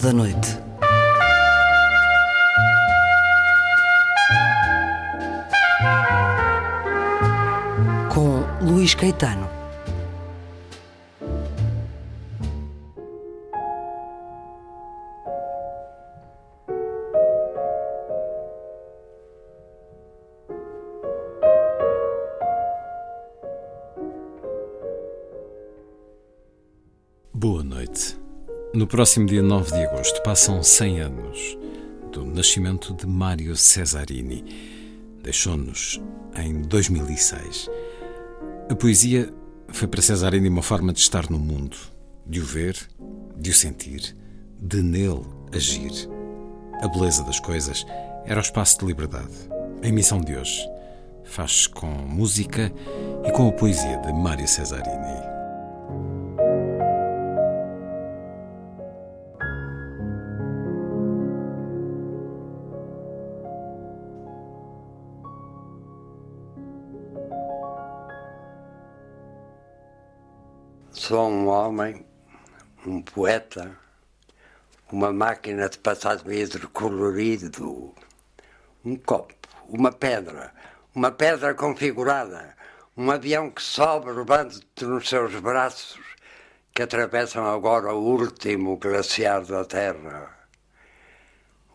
Da Noite. Próximo dia 9 de agosto passam 100 anos do nascimento de Mário Cesarini. Deixou-nos em 2006. A poesia foi para Cesarini uma forma de estar no mundo, de o ver, de o sentir, de nele agir. A beleza das coisas era o espaço de liberdade. A emissão de hoje faz-se com música e com a poesia de Mário Cesarini. Sou um homem, um poeta, uma máquina de passar vidro colorido, um copo, uma pedra, uma pedra configurada, um avião que sobe levando-te nos seus braços, que atravessam agora o último glaciar da Terra.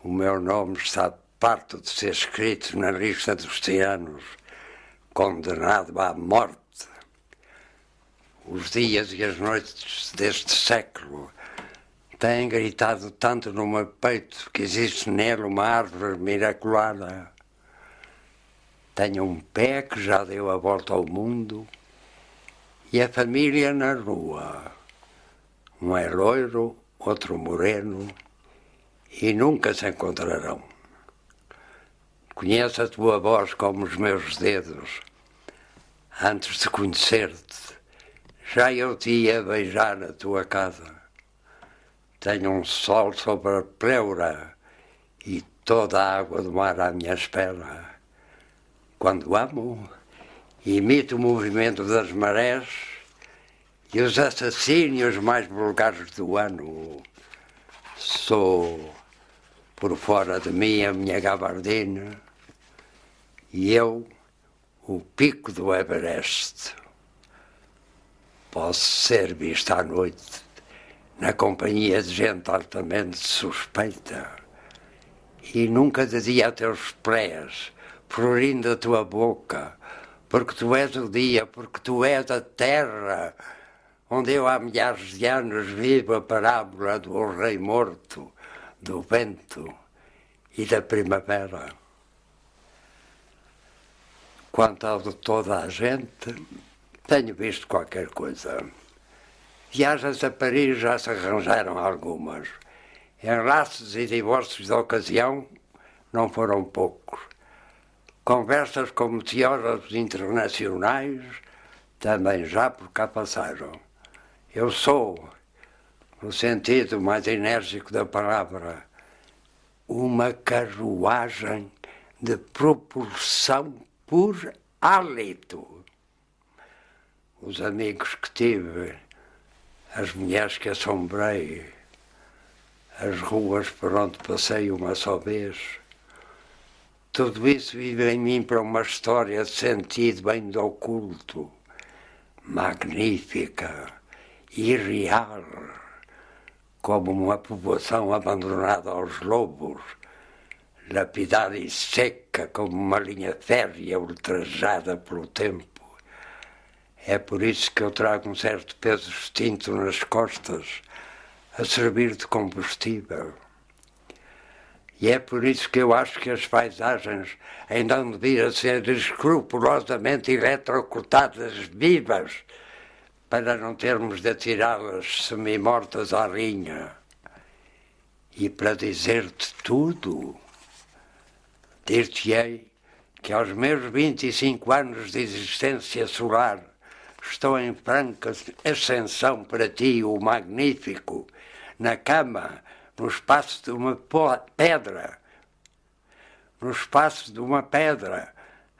O meu nome está parto de ser escrito na lista dos cianos, condenado à morte os dias e as noites deste século têm gritado tanto no meu peito que existe nele uma árvore miraculada. Tenho um pé que já deu a volta ao mundo e a família na rua. Um é loiro, outro moreno e nunca se encontrarão. Conheço a tua voz como os meus dedos antes de conhecer-te já eu te ia beijar na tua casa. Tenho um sol sobre a pleura e toda a água do mar à minha espera. Quando amo, imito o movimento das marés e os assassínios mais vulgares do ano. Sou, por fora de mim, a minha gabardina e eu, o pico do Everest posso ser visto à noite na companhia de gente altamente suspeita e nunca dia a teus pés, florindo a tua boca, porque tu és o dia, porque tu és a terra, onde eu há milhares de anos vivo a parábola do rei morto, do vento e da primavera. Quanto ao de toda a gente, tenho visto qualquer coisa. Viagens a Paris já se arranjaram algumas. Enlaces e divórcios de ocasião não foram poucos. Conversas com meteoros internacionais também já por cá passaram. Eu sou, no sentido mais enérgico da palavra, uma carruagem de propulsão por hálito os amigos que tive, as mulheres que assombrei, as ruas por onde passei uma só vez. Tudo isso vive em mim para uma história de sentido bem do oculto, magnífica, irreal, como uma população abandonada aos lobos, lapidada e seca como uma linha férrea ultrajada pelo tempo. É por isso que eu trago um certo peso extinto nas costas a servir de combustível. E é por isso que eu acho que as paisagens ainda deviam ser escrupulosamente eletrocutadas vivas para não termos de atirá-las semi-mortas à linha. E para dizer-te tudo, dir-te-ei que aos meus 25 anos de existência solar estou em franca ascensão para ti, o magnífico, na cama, no espaço de uma pedra, no espaço de uma pedra,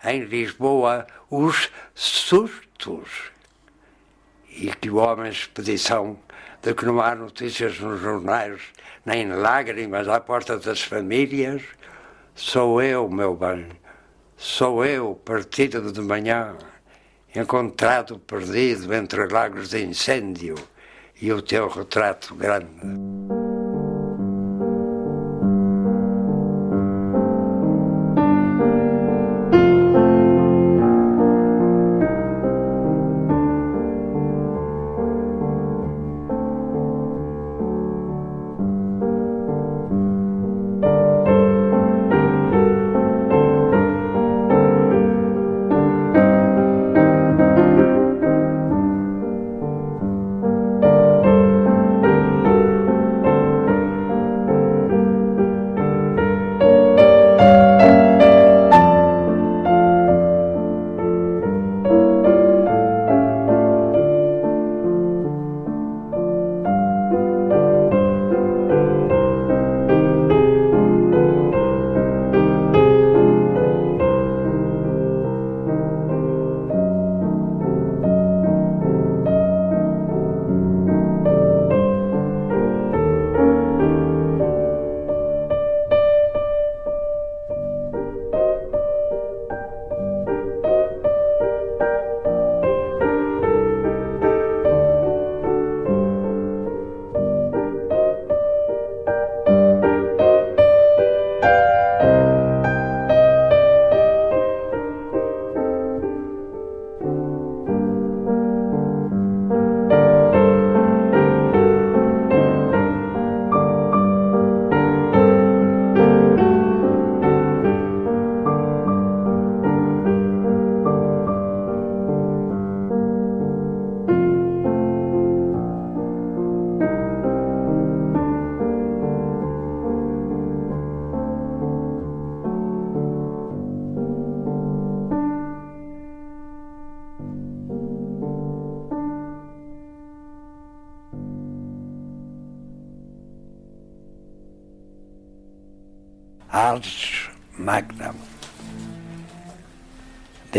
em Lisboa, os sustos. E que o homem expedição de que não há notícias nos jornais, nem lágrimas à porta das famílias, sou eu, meu bem, sou eu, partido de manhã, encontrado perdido entre lagos de incêndio e o teu retrato grande.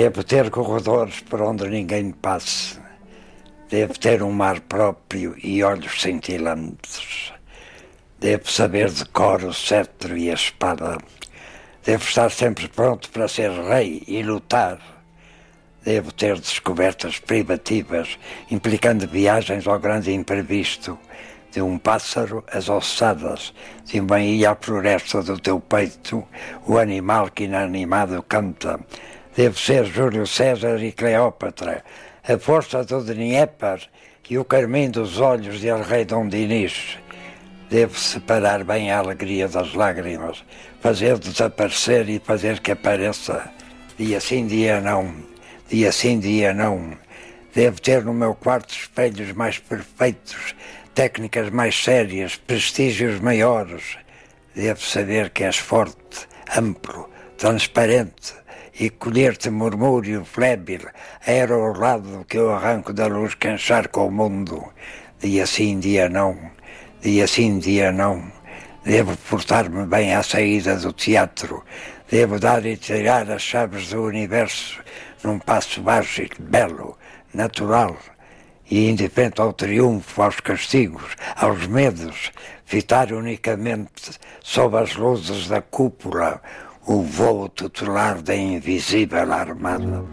Devo ter corredores por onde ninguém passe. Devo ter um mar próprio e olhos cintilantes. Devo saber de cor o cetro e a espada. Devo estar sempre pronto para ser rei e lutar. Devo ter descobertas privativas, implicando viagens ao grande imprevisto de um pássaro as ossadas, de uma ilha à floresta do teu peito, o animal que inanimado canta. Deve ser Júlio César e Cleópatra, a força do Dnieper e o carmim dos olhos de Rei Dom Dinis. Devo separar bem a alegria das lágrimas, fazer desaparecer e fazer que apareça. Dia sim, dia não. Dia sim, dia não. Devo ter no meu quarto espelhos mais perfeitos, técnicas mais sérias, prestígios maiores. Devo saber que és forte, amplo, transparente e colher-te murmúrio flébil era ao lado que eu arranco da luz que encharca o mundo. Dia sim, dia não, dia sim, dia não. Devo portar-me bem à saída do teatro. Devo dar e tirar as chaves do universo num passo e belo, natural e indiferente ao triunfo, aos castigos, aos medos, fitar unicamente sob as luzes da cúpula o voo tutelar da invisível armada.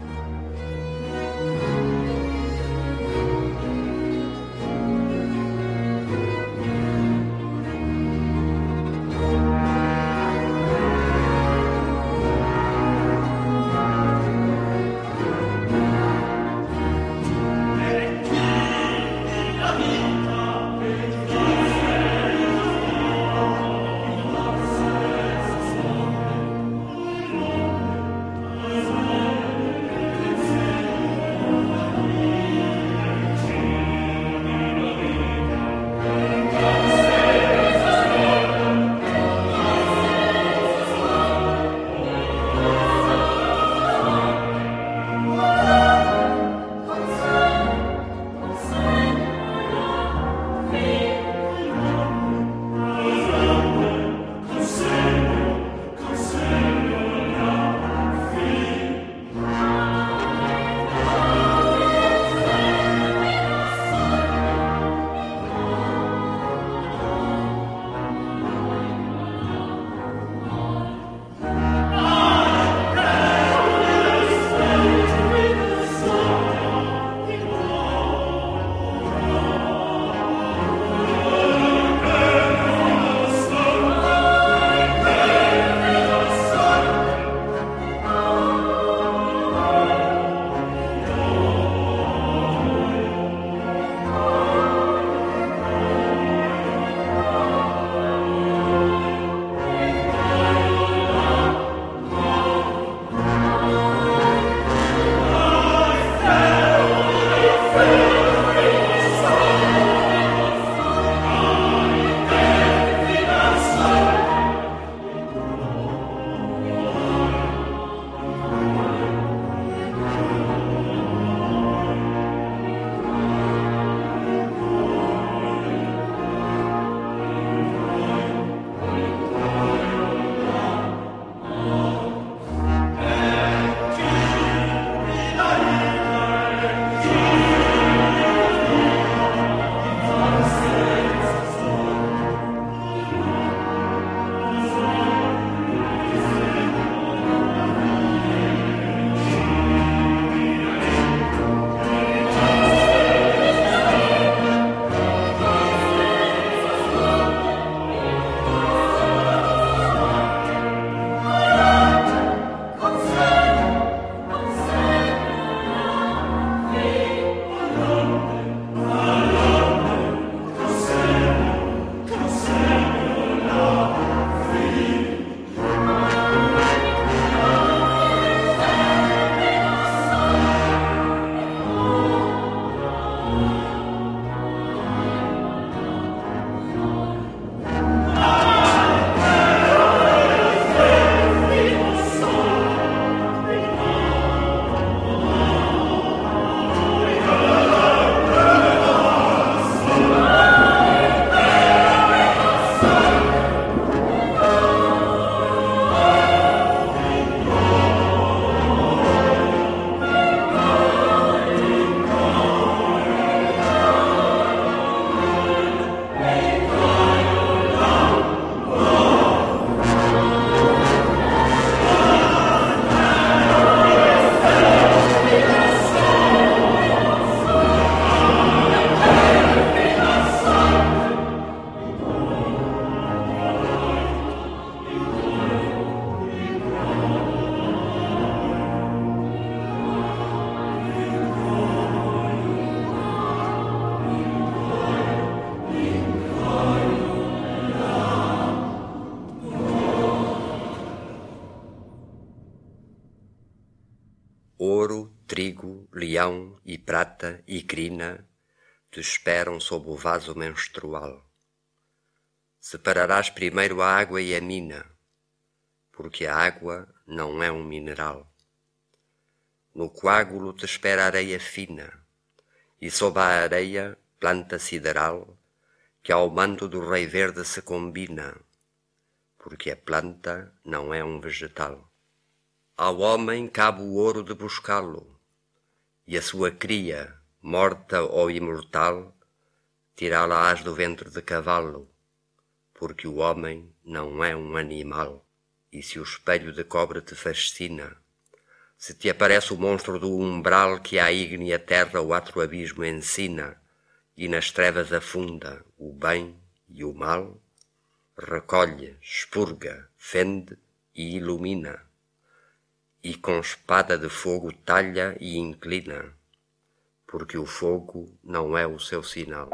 Sob o vaso menstrual. Separarás primeiro a água e a mina, porque a água não é um mineral. No coágulo te espera areia fina, e sob a areia planta sideral, que ao manto do rei verde se combina, porque a planta não é um vegetal. Ao homem cabe o ouro de buscá-lo, e a sua cria, morta ou imortal, tirá-la-ás do ventre de cavalo, porque o homem não é um animal. E se o espelho de cobre te fascina, se te aparece o monstro do umbral que à ígnea terra o atro abismo ensina, e nas trevas afunda o bem e o mal, recolhe, expurga, fende e ilumina e com espada de fogo talha e inclina, porque o fogo não é o seu sinal.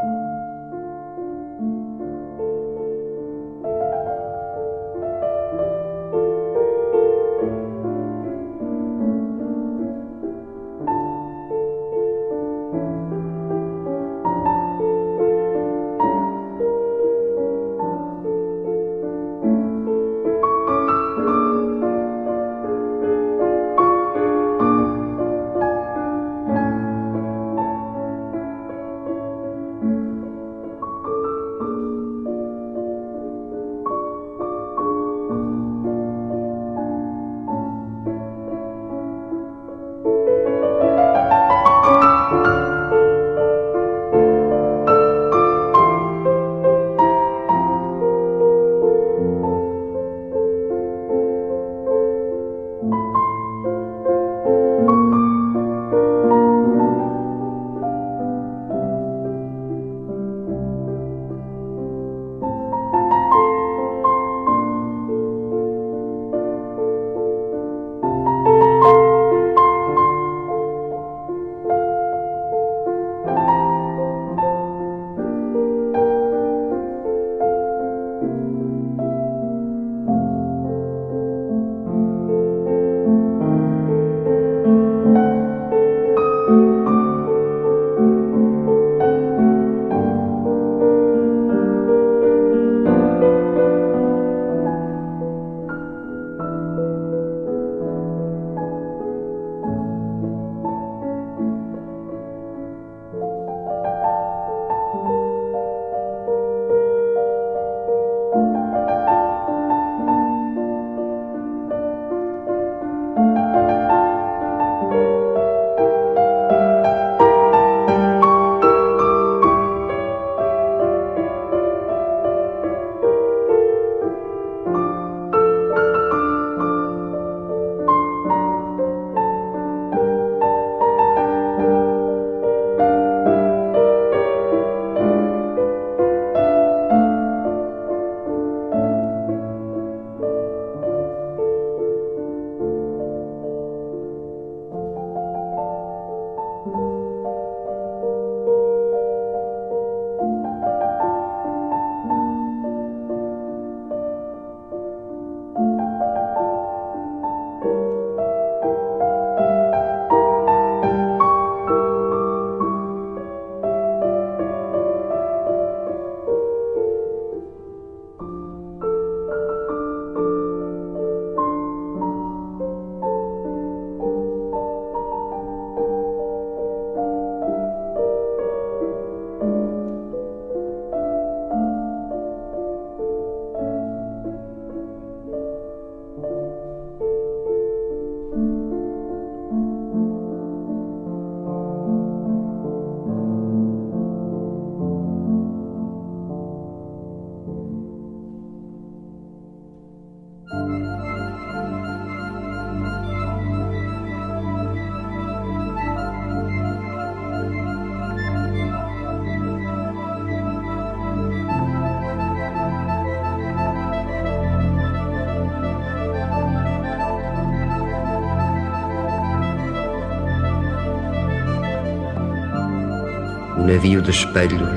Navio de espelho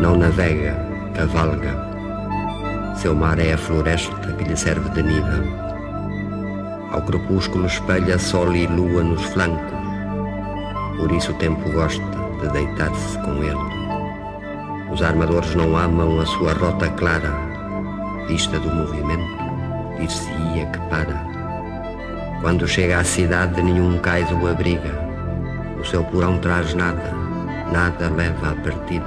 não navega, cavalga. Seu mar é a floresta que lhe serve de nido. Ao crepúsculo espelha sol e lua nos flancos, por isso o tempo gosta de deitar-se com ele. Os armadores não amam a sua rota clara, vista do movimento, dir-se-ia que para. Quando chega à cidade, nenhum cais o abriga, o seu porão traz nada, nada leva à partida.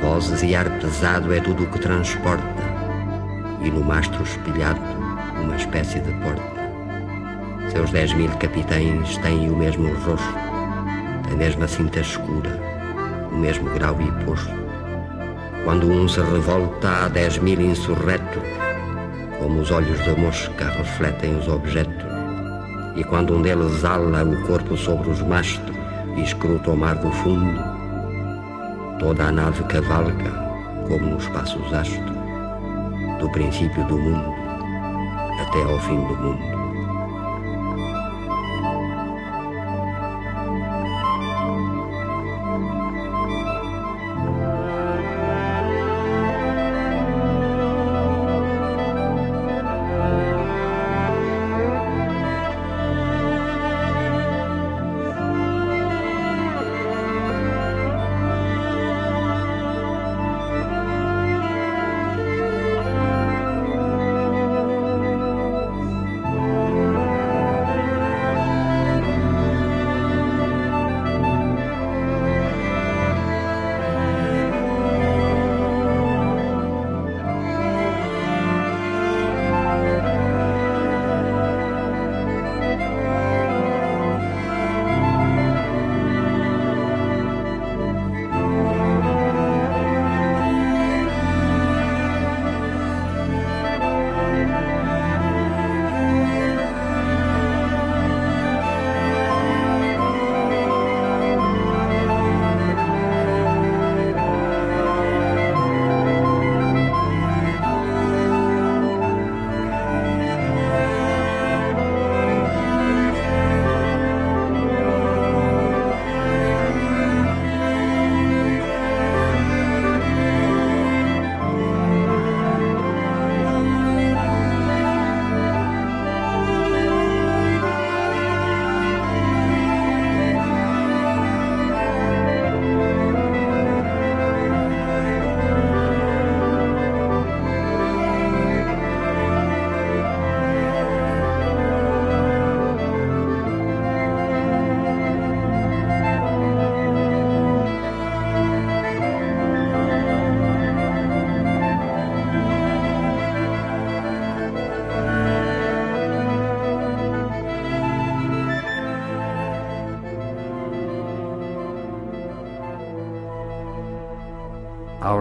Vozes e ar pesado é tudo o que transporta, e no mastro espelhado, uma espécie de porta. Seus dez mil capitães têm o mesmo rosto, a mesma cinta escura, o mesmo grau e posto. Quando um se revolta, há dez mil insurretos, como os olhos da mosca refletem os objetos. E quando um deles ala o corpo sobre os mastros e escruta o mar do fundo, toda a nave cavalga como nos passos astros, do princípio do mundo até ao fim do mundo.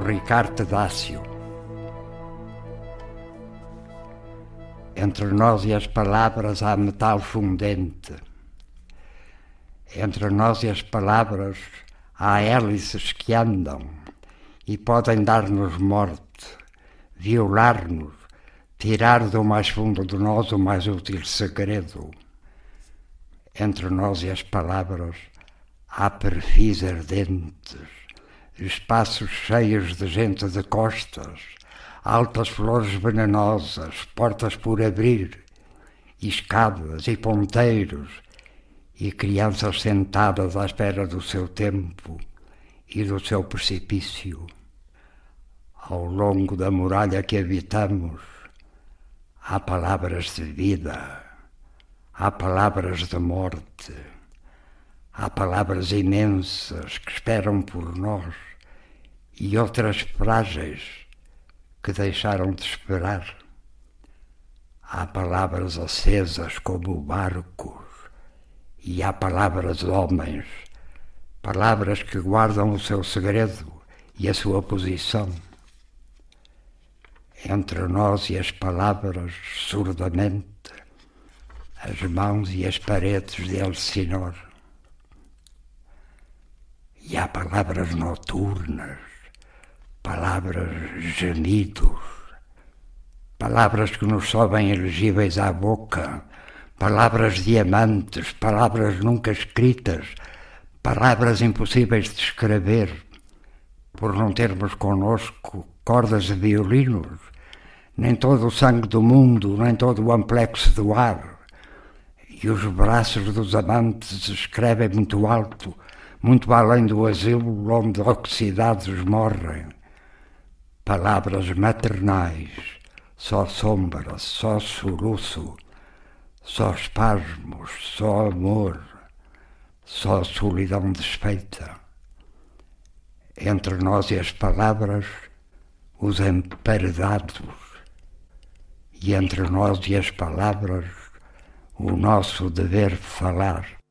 Ricardo Dácio. Entre nós e as palavras há metal fundente. Entre nós e as palavras há hélices que andam e podem dar-nos morte, violar-nos, tirar do mais fundo de nós o mais útil segredo. Entre nós e as palavras há perfis ardentes espaços cheios de gente de costas, altas flores venenosas, portas por abrir, escadas e ponteiros, e crianças sentadas à espera do seu tempo e do seu precipício. Ao longo da muralha que habitamos, há palavras de vida, há palavras de morte Há palavras imensas que esperam por nós e outras frágeis que deixaram de esperar. Há palavras acesas como barcos e há palavras homens, palavras que guardam o seu segredo e a sua posição. Entre nós e as palavras, surdamente, as mãos e as paredes de Elsinor e há palavras noturnas, palavras gemidos, palavras que nos sobem elegíveis à boca, palavras diamantes, palavras nunca escritas, palavras impossíveis de escrever, por não termos conosco cordas de violinos, nem todo o sangue do mundo, nem todo o amplexo do ar. E os braços dos amantes escrevem muito alto, muito além do asilo onde oxidados morrem. Palavras maternais, só sombra, só soluço, só espasmos, só amor, só solidão desfeita. Entre nós e as palavras, os emparedados, e entre nós e as palavras, o nosso dever falar.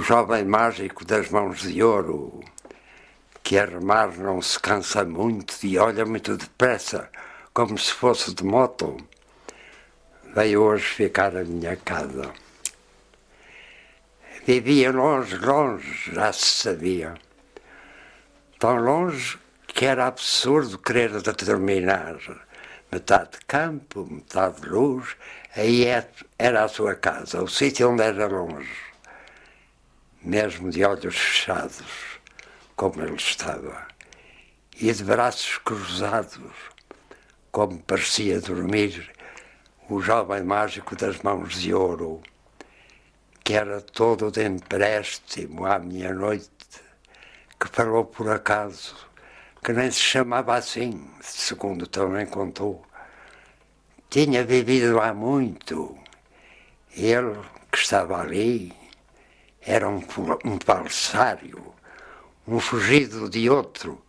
O jovem mágico das mãos de ouro, que a remar não se cansa muito e olha muito depressa, como se fosse de moto, veio hoje ficar a minha casa. Vivia longe, longe, já se sabia. Tão longe que era absurdo querer determinar. Metade campo, metade luz, aí é, era a sua casa, o sítio onde era longe mesmo de olhos fechados, como ele estava, e de braços cruzados, como parecia dormir o jovem mágico das mãos de ouro, que era todo de empréstimo à meia-noite, que falou por acaso, que nem se chamava assim, segundo também contou. Tinha vivido há muito. Ele, que estava ali, era um, um falsário, um fugido de outro.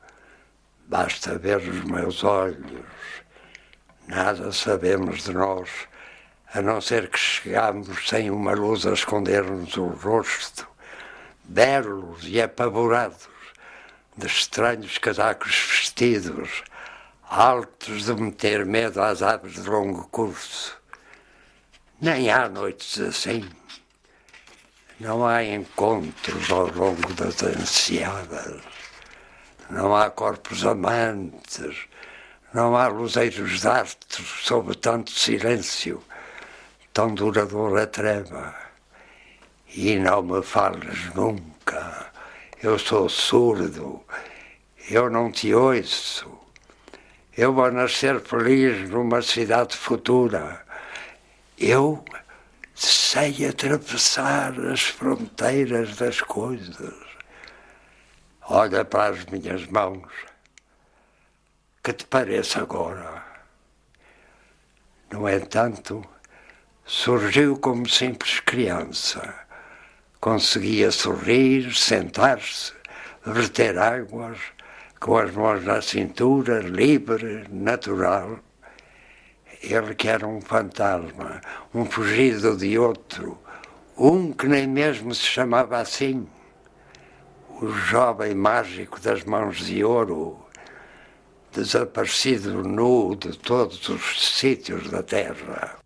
Basta ver os meus olhos Nada sabemos de nós, a não ser que chegámos sem uma luz a esconder-nos o rosto, belos e apavorados, de estranhos casacos vestidos, altos de meter medo às aves de longo curso. Nem há noites assim. Não há encontros ao longo das ansiadas. Não há corpos amantes não há luzeiros de arte sob tanto silêncio, tão duradoura treva. E não me fales nunca, eu sou surdo, eu não te ouço. Eu vou nascer feliz numa cidade futura. Eu sei atravessar as fronteiras das coisas. Olha para as minhas mãos que te pareça agora. No entanto, surgiu como simples criança. Conseguia sorrir, sentar-se, verter águas, com as mãos na cintura, livre, natural. Ele que era um fantasma, um fugido de outro, um que nem mesmo se chamava assim. O jovem mágico das mãos de ouro, desaparecido nu de todos os sítios da Terra.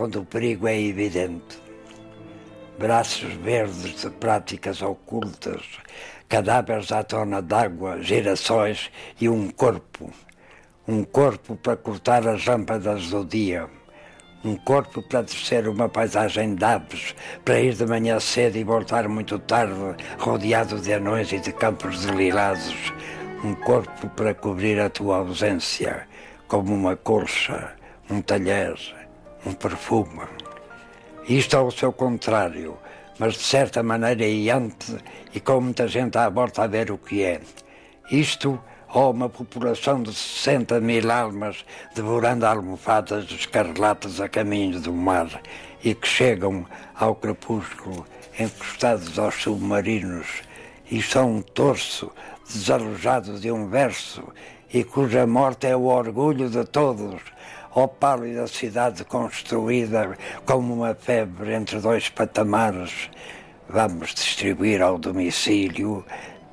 Onde o perigo é evidente. Braços verdes de práticas ocultas, cadáveres à tona d'água, girassóis e um corpo. Um corpo para cortar as lâmpadas do dia. Um corpo para descer uma paisagem de aves, para ir de manhã cedo e voltar muito tarde, rodeado de anões e de campos de. Um corpo para cobrir a tua ausência, como uma colcha, um talher, um perfume. Isto é o seu contrário, mas de certa maneira iante e com muita gente à volta a ver o que é. Isto ou uma população de 60 mil almas devorando almofadas escarlatas a caminho do mar e que chegam ao crepúsculo encostados aos submarinos e são um torso desalojado de um verso e cuja morte é o orgulho de todos, ó pálida cidade construída como uma febre entre dois patamares, vamos distribuir ao domicílio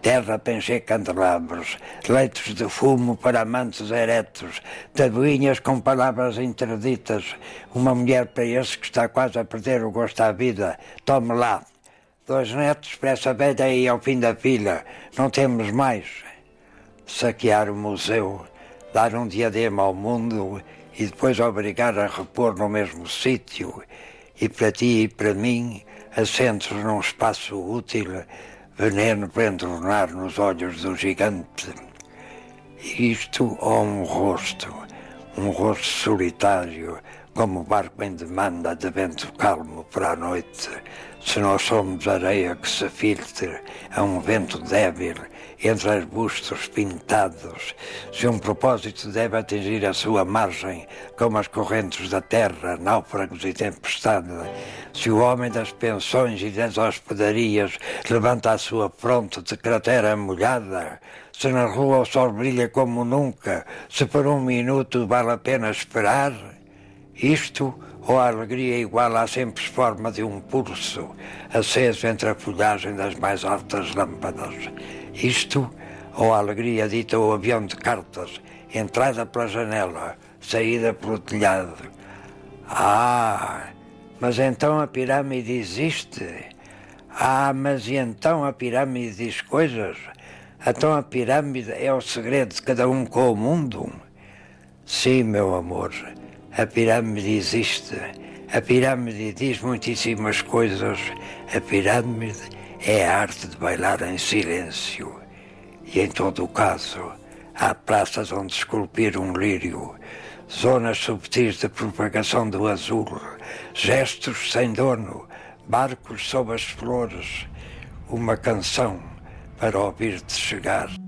terra para encher candelabros, leitos de fumo para amantes eretos, tabuinhas com palavras interditas, uma mulher para esse que está quase a perder o gosto à vida, tome lá. Dois netos para essa velha aí ao fim da fila, não temos mais. Saquear o museu, dar um diadema ao mundo e depois obrigar a repor no mesmo sítio, e para ti e para mim, assentos num espaço útil, veneno para entornar nos olhos do gigante. Isto ou um rosto, um rosto solitário, como barco em demanda de vento calmo para a noite, se nós somos areia que se filtre a um vento débil entre arbustos pintados, se um propósito deve atingir a sua margem, como as correntes da terra, náufragos e tempestade, se o homem das pensões e das hospedarias levanta a sua fronte de cratera molhada, se na rua o sol brilha como nunca, se por um minuto vale a pena esperar, isto ou a alegria igual à simples forma de um pulso aceso entre a folhagem das mais altas lâmpadas. Isto, ou a alegria dita o avião de cartas, entrada pela janela, saída pelo telhado. Ah, mas então a pirâmide existe? Ah, mas e então a pirâmide diz coisas? Então a pirâmide é o segredo de cada um com o mundo? Sim, meu amor, a pirâmide existe. A pirâmide diz muitíssimas coisas. A pirâmide é a arte de bailar em silêncio. E em todo o caso, há praças onde esculpir um lírio, zonas subtis de propagação do azul, gestos sem dono, barcos sob as flores, uma canção para ouvir-te chegar.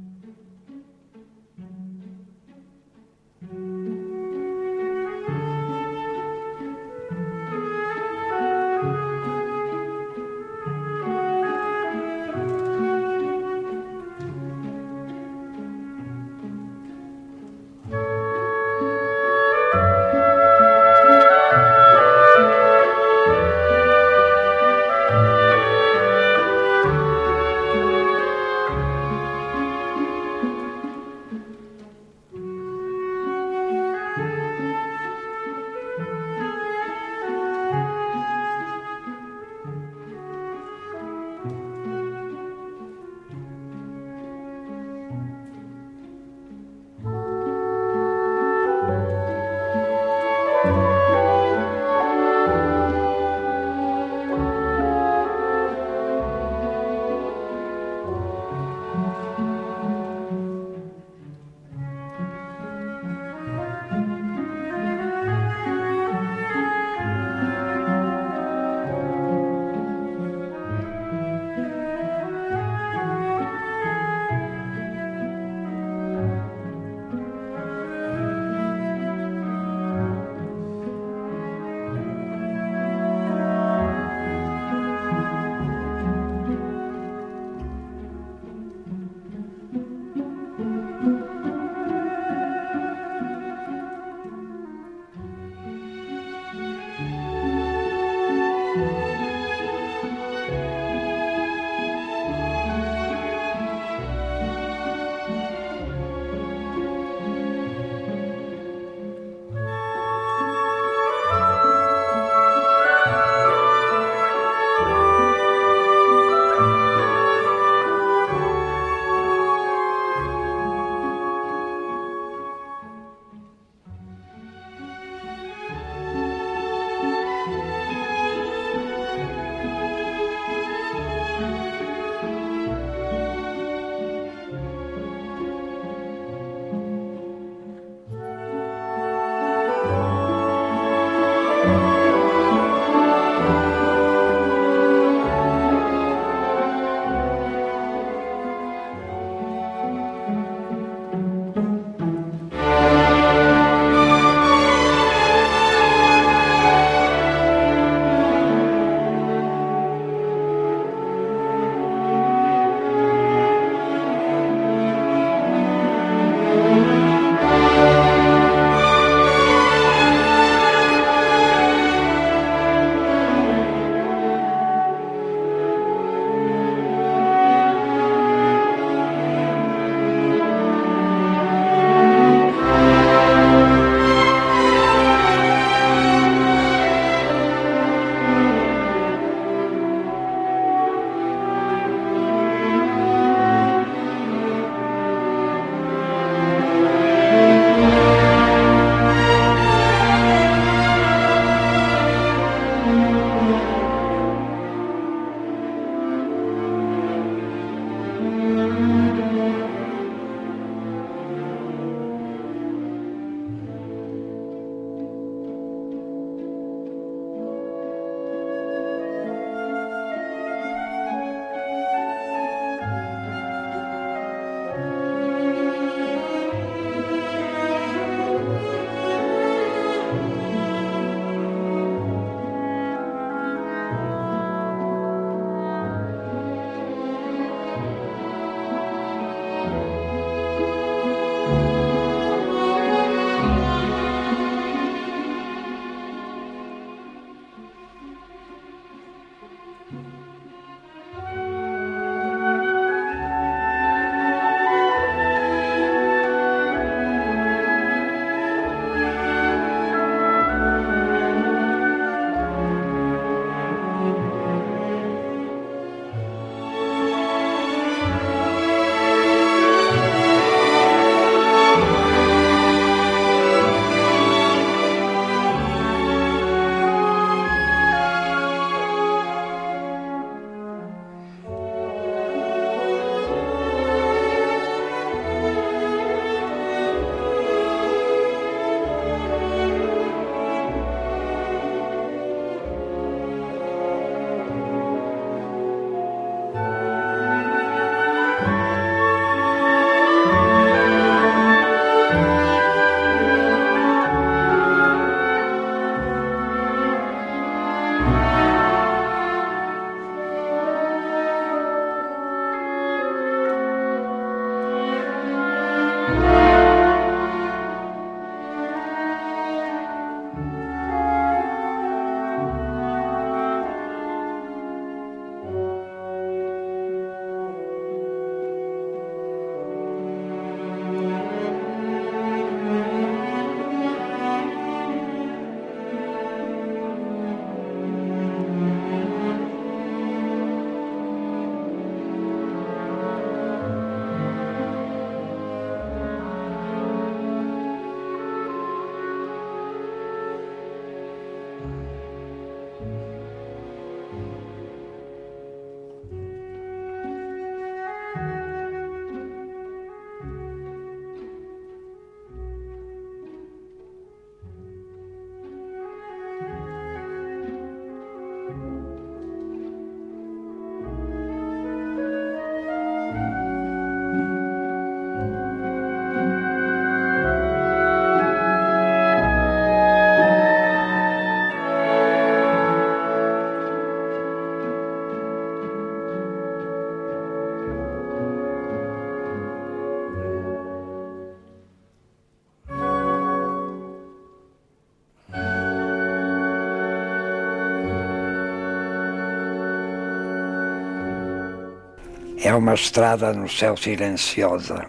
É uma estrada no céu silenciosa,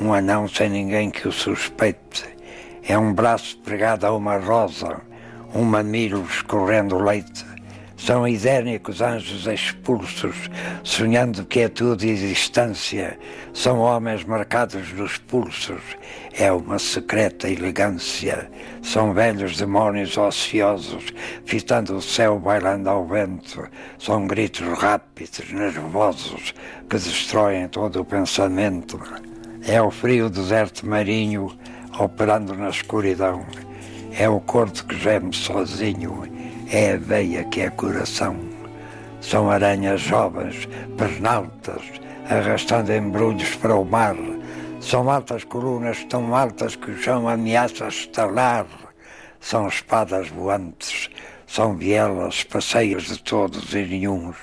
um anão sem ninguém que o suspeite. É um braço pregado a uma rosa, um mamilo escorrendo leite são idênicos anjos expulsos, sonhando quietude e distância. São homens marcados nos pulsos, é uma secreta elegância. São velhos demónios ociosos, fitando o céu bailando ao vento. São gritos rápidos, nervosos, que destroem todo o pensamento. É o frio deserto marinho operando na escuridão. É o corpo que geme sozinho é a veia que é coração. São aranhas jovens, pernaltas, arrastando embrulhos para o mar. São altas colunas tão altas que o chão ameaça estalar. São espadas voantes, são vielas, passeios de todos e nenhuns.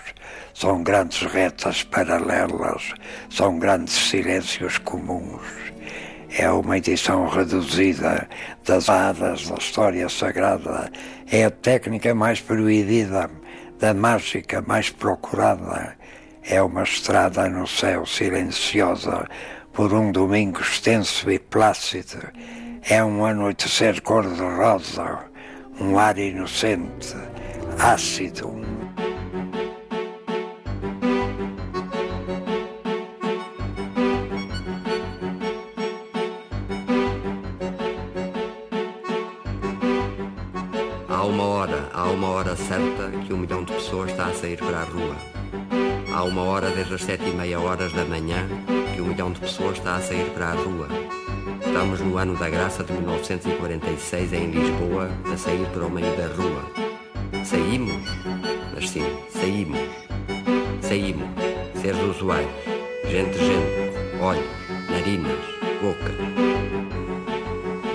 São grandes retas paralelas, são grandes silêncios comuns é uma edição reduzida das hadas da história sagrada, é a técnica mais proibida, da mágica mais procurada, é uma estrada no céu silenciosa por um domingo extenso e plácido, é um anoitecer cor-de-rosa, um ar inocente, ácido. Hora certa que um milhão de pessoas está a sair para a rua. Há uma hora desde as sete e meia horas da manhã que um milhão de pessoas está a sair para a rua. Estamos no ano da graça de 1946 em Lisboa, a sair para o meio da rua. Saímos? Mas sim, saímos. Saímos. Seres usuários. Gente, gente. Olhos, narinas, bocas.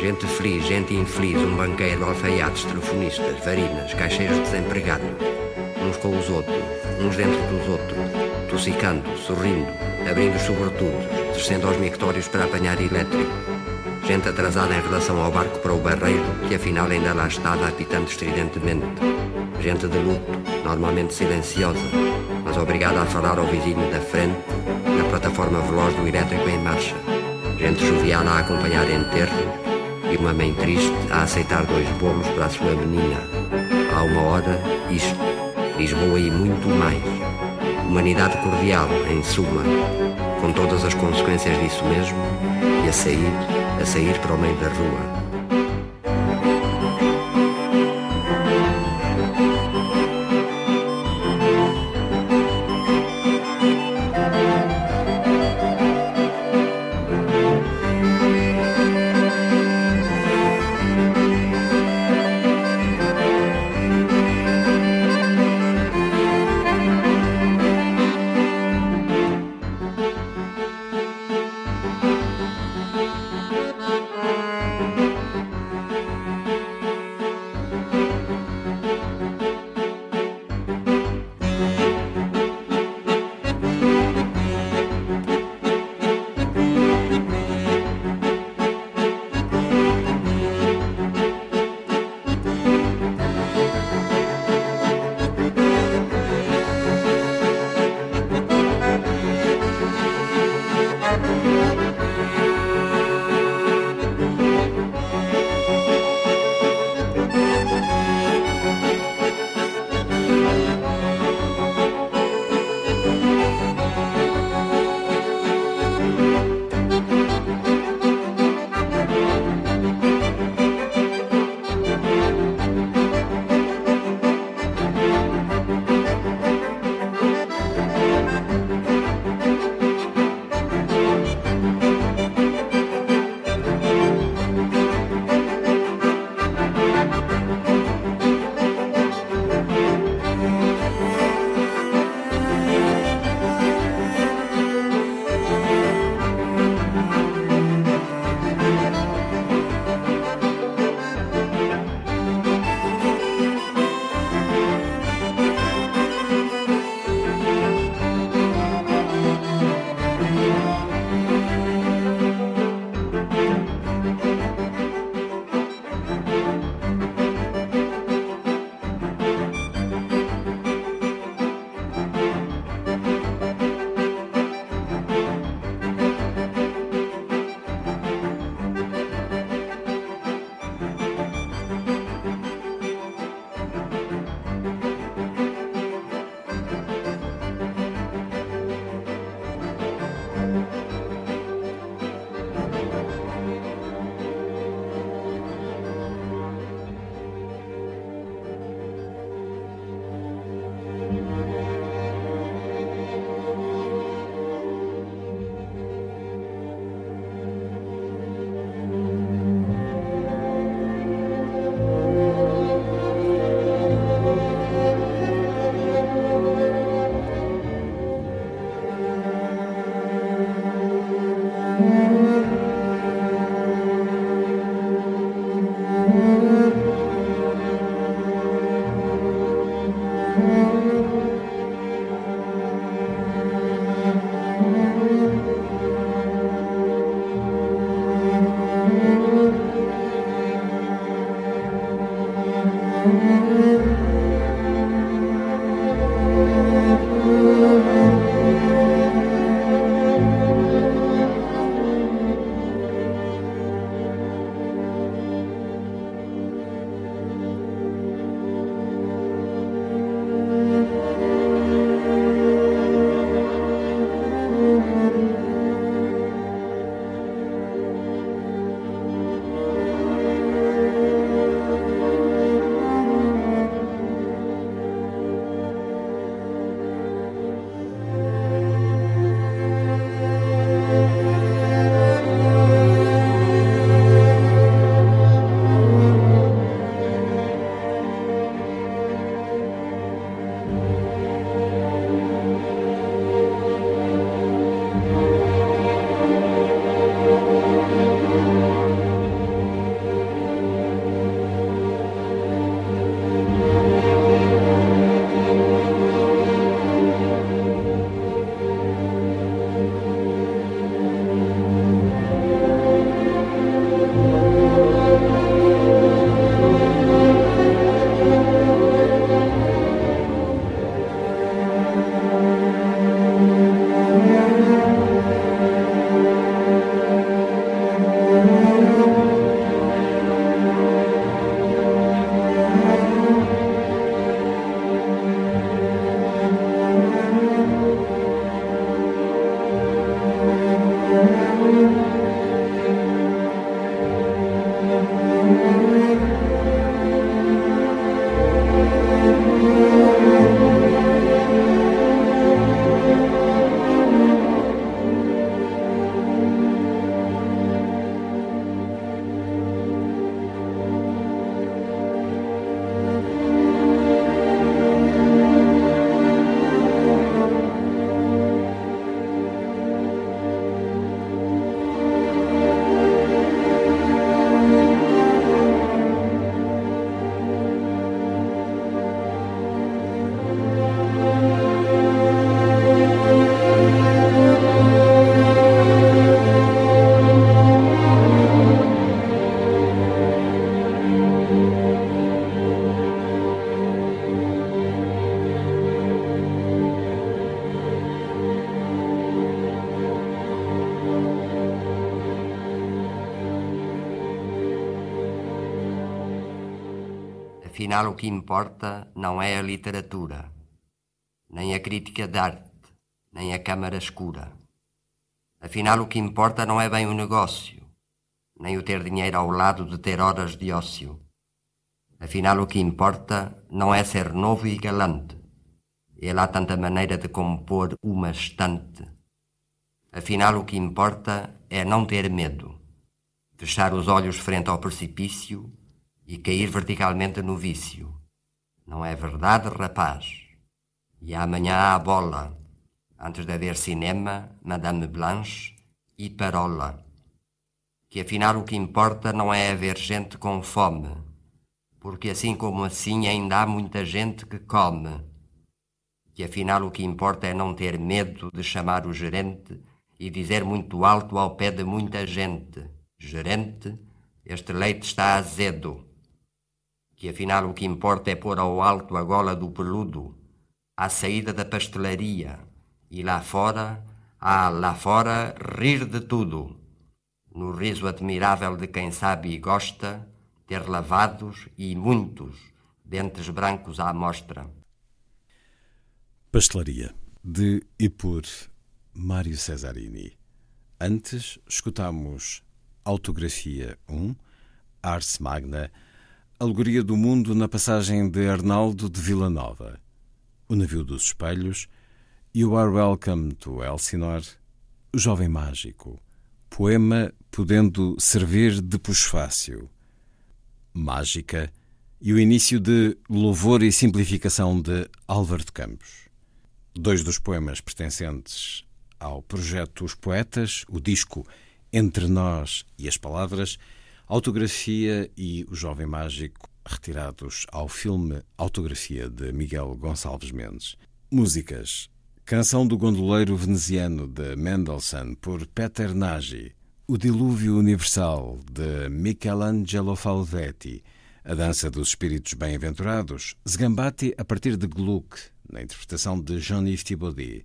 Gente feliz, gente infeliz, um banqueiro, alfaiates, telefonistas, varinas, caixeiros desempregados, uns com os outros, uns dentro dos outros, tossicando, sorrindo, abrindo sobretudo, descendo aos mictórios para apanhar elétrico. Gente atrasada em relação ao barco para o barreiro, que afinal ainda lá estava apitando estridentemente. Gente de luto, normalmente silenciosa, mas obrigada a falar ao vizinho da frente, na plataforma veloz do elétrico em marcha. Gente jovial a acompanhar enterros, e uma mãe triste a aceitar dois bolos para a sua menina. Há uma hora, isto, Lisboa e muito mais. Humanidade cordial, em suma, com todas as consequências disso mesmo, e a sair, a sair para o meio da rua. Afinal, o que importa não é a literatura, nem a crítica de arte, nem a câmara escura. Afinal, o que importa não é bem o negócio, nem o ter dinheiro ao lado de ter horas de ócio. Afinal, o que importa não é ser novo e galante. Ele há tanta maneira de compor uma estante. Afinal, o que importa é não ter medo, fechar os olhos frente ao precipício e cair verticalmente no vício. Não é verdade, rapaz? E amanhã a bola, antes de haver cinema, Madame Blanche e Parola. Que afinal o que importa não é haver gente com fome, porque assim como assim ainda há muita gente que come. Que afinal o que importa é não ter medo de chamar o gerente e dizer muito alto ao pé de muita gente: Gerente, este leite está azedo que afinal o que importa é pôr ao alto a gola do peludo, à saída da pastelaria, e lá fora, ah, lá fora, rir de tudo, no riso admirável de quem sabe e gosta, ter lavados e muitos dentes brancos à mostra. Pastelaria, de e por Mário Cesarini. Antes, escutamos Autografia 1, Ars Magna, Alegoria do Mundo na passagem de Arnaldo de Villanova, O Navio dos Espelhos, You Are Welcome to Elsinore, O Jovem Mágico, poema podendo servir de pusfácio, Mágica e o início de Louvor e Simplificação de Álvaro de Campos. Dois dos poemas pertencentes ao projeto Os Poetas, o disco Entre Nós e as Palavras, Autografia e O Jovem Mágico, retirados ao filme Autografia de Miguel Gonçalves Mendes. Músicas: Canção do Gondoleiro Veneziano de Mendelssohn por Peter Nagy, O Dilúvio Universal de Michelangelo Falvetti, A Dança dos Espíritos Bem-Aventurados, Zgambati a partir de Gluck, na interpretação de Jean-Yves Thibaudy,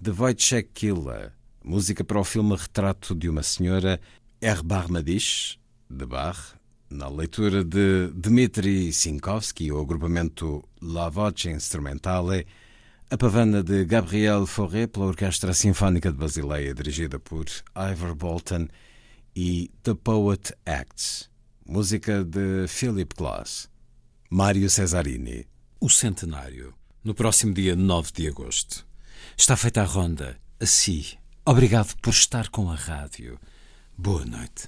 de Wojciech Killa, música para o filme Retrato de uma Senhora, R. Barmadish, de Bach, na leitura de Dmitri Sinkovsky, o agrupamento La Voce Instrumentale, a pavana de Gabriel Fauré pela Orquestra Sinfónica de Basileia, dirigida por Ivor Bolton, e The Poet Acts, música de Philip Glass. Mário Cesarini. O centenário, no próximo dia 9 de agosto. Está feita a ronda. Assim, obrigado por estar com a rádio. Boa noite.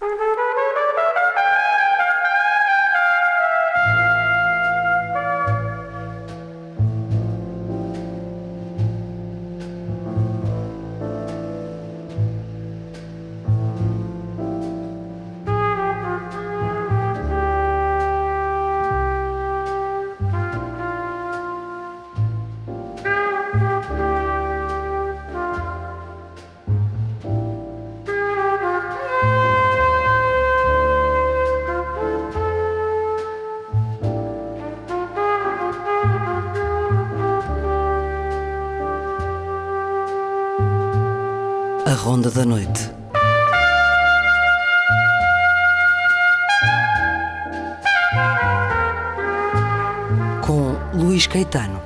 Da Noite. Com Luís Caetano.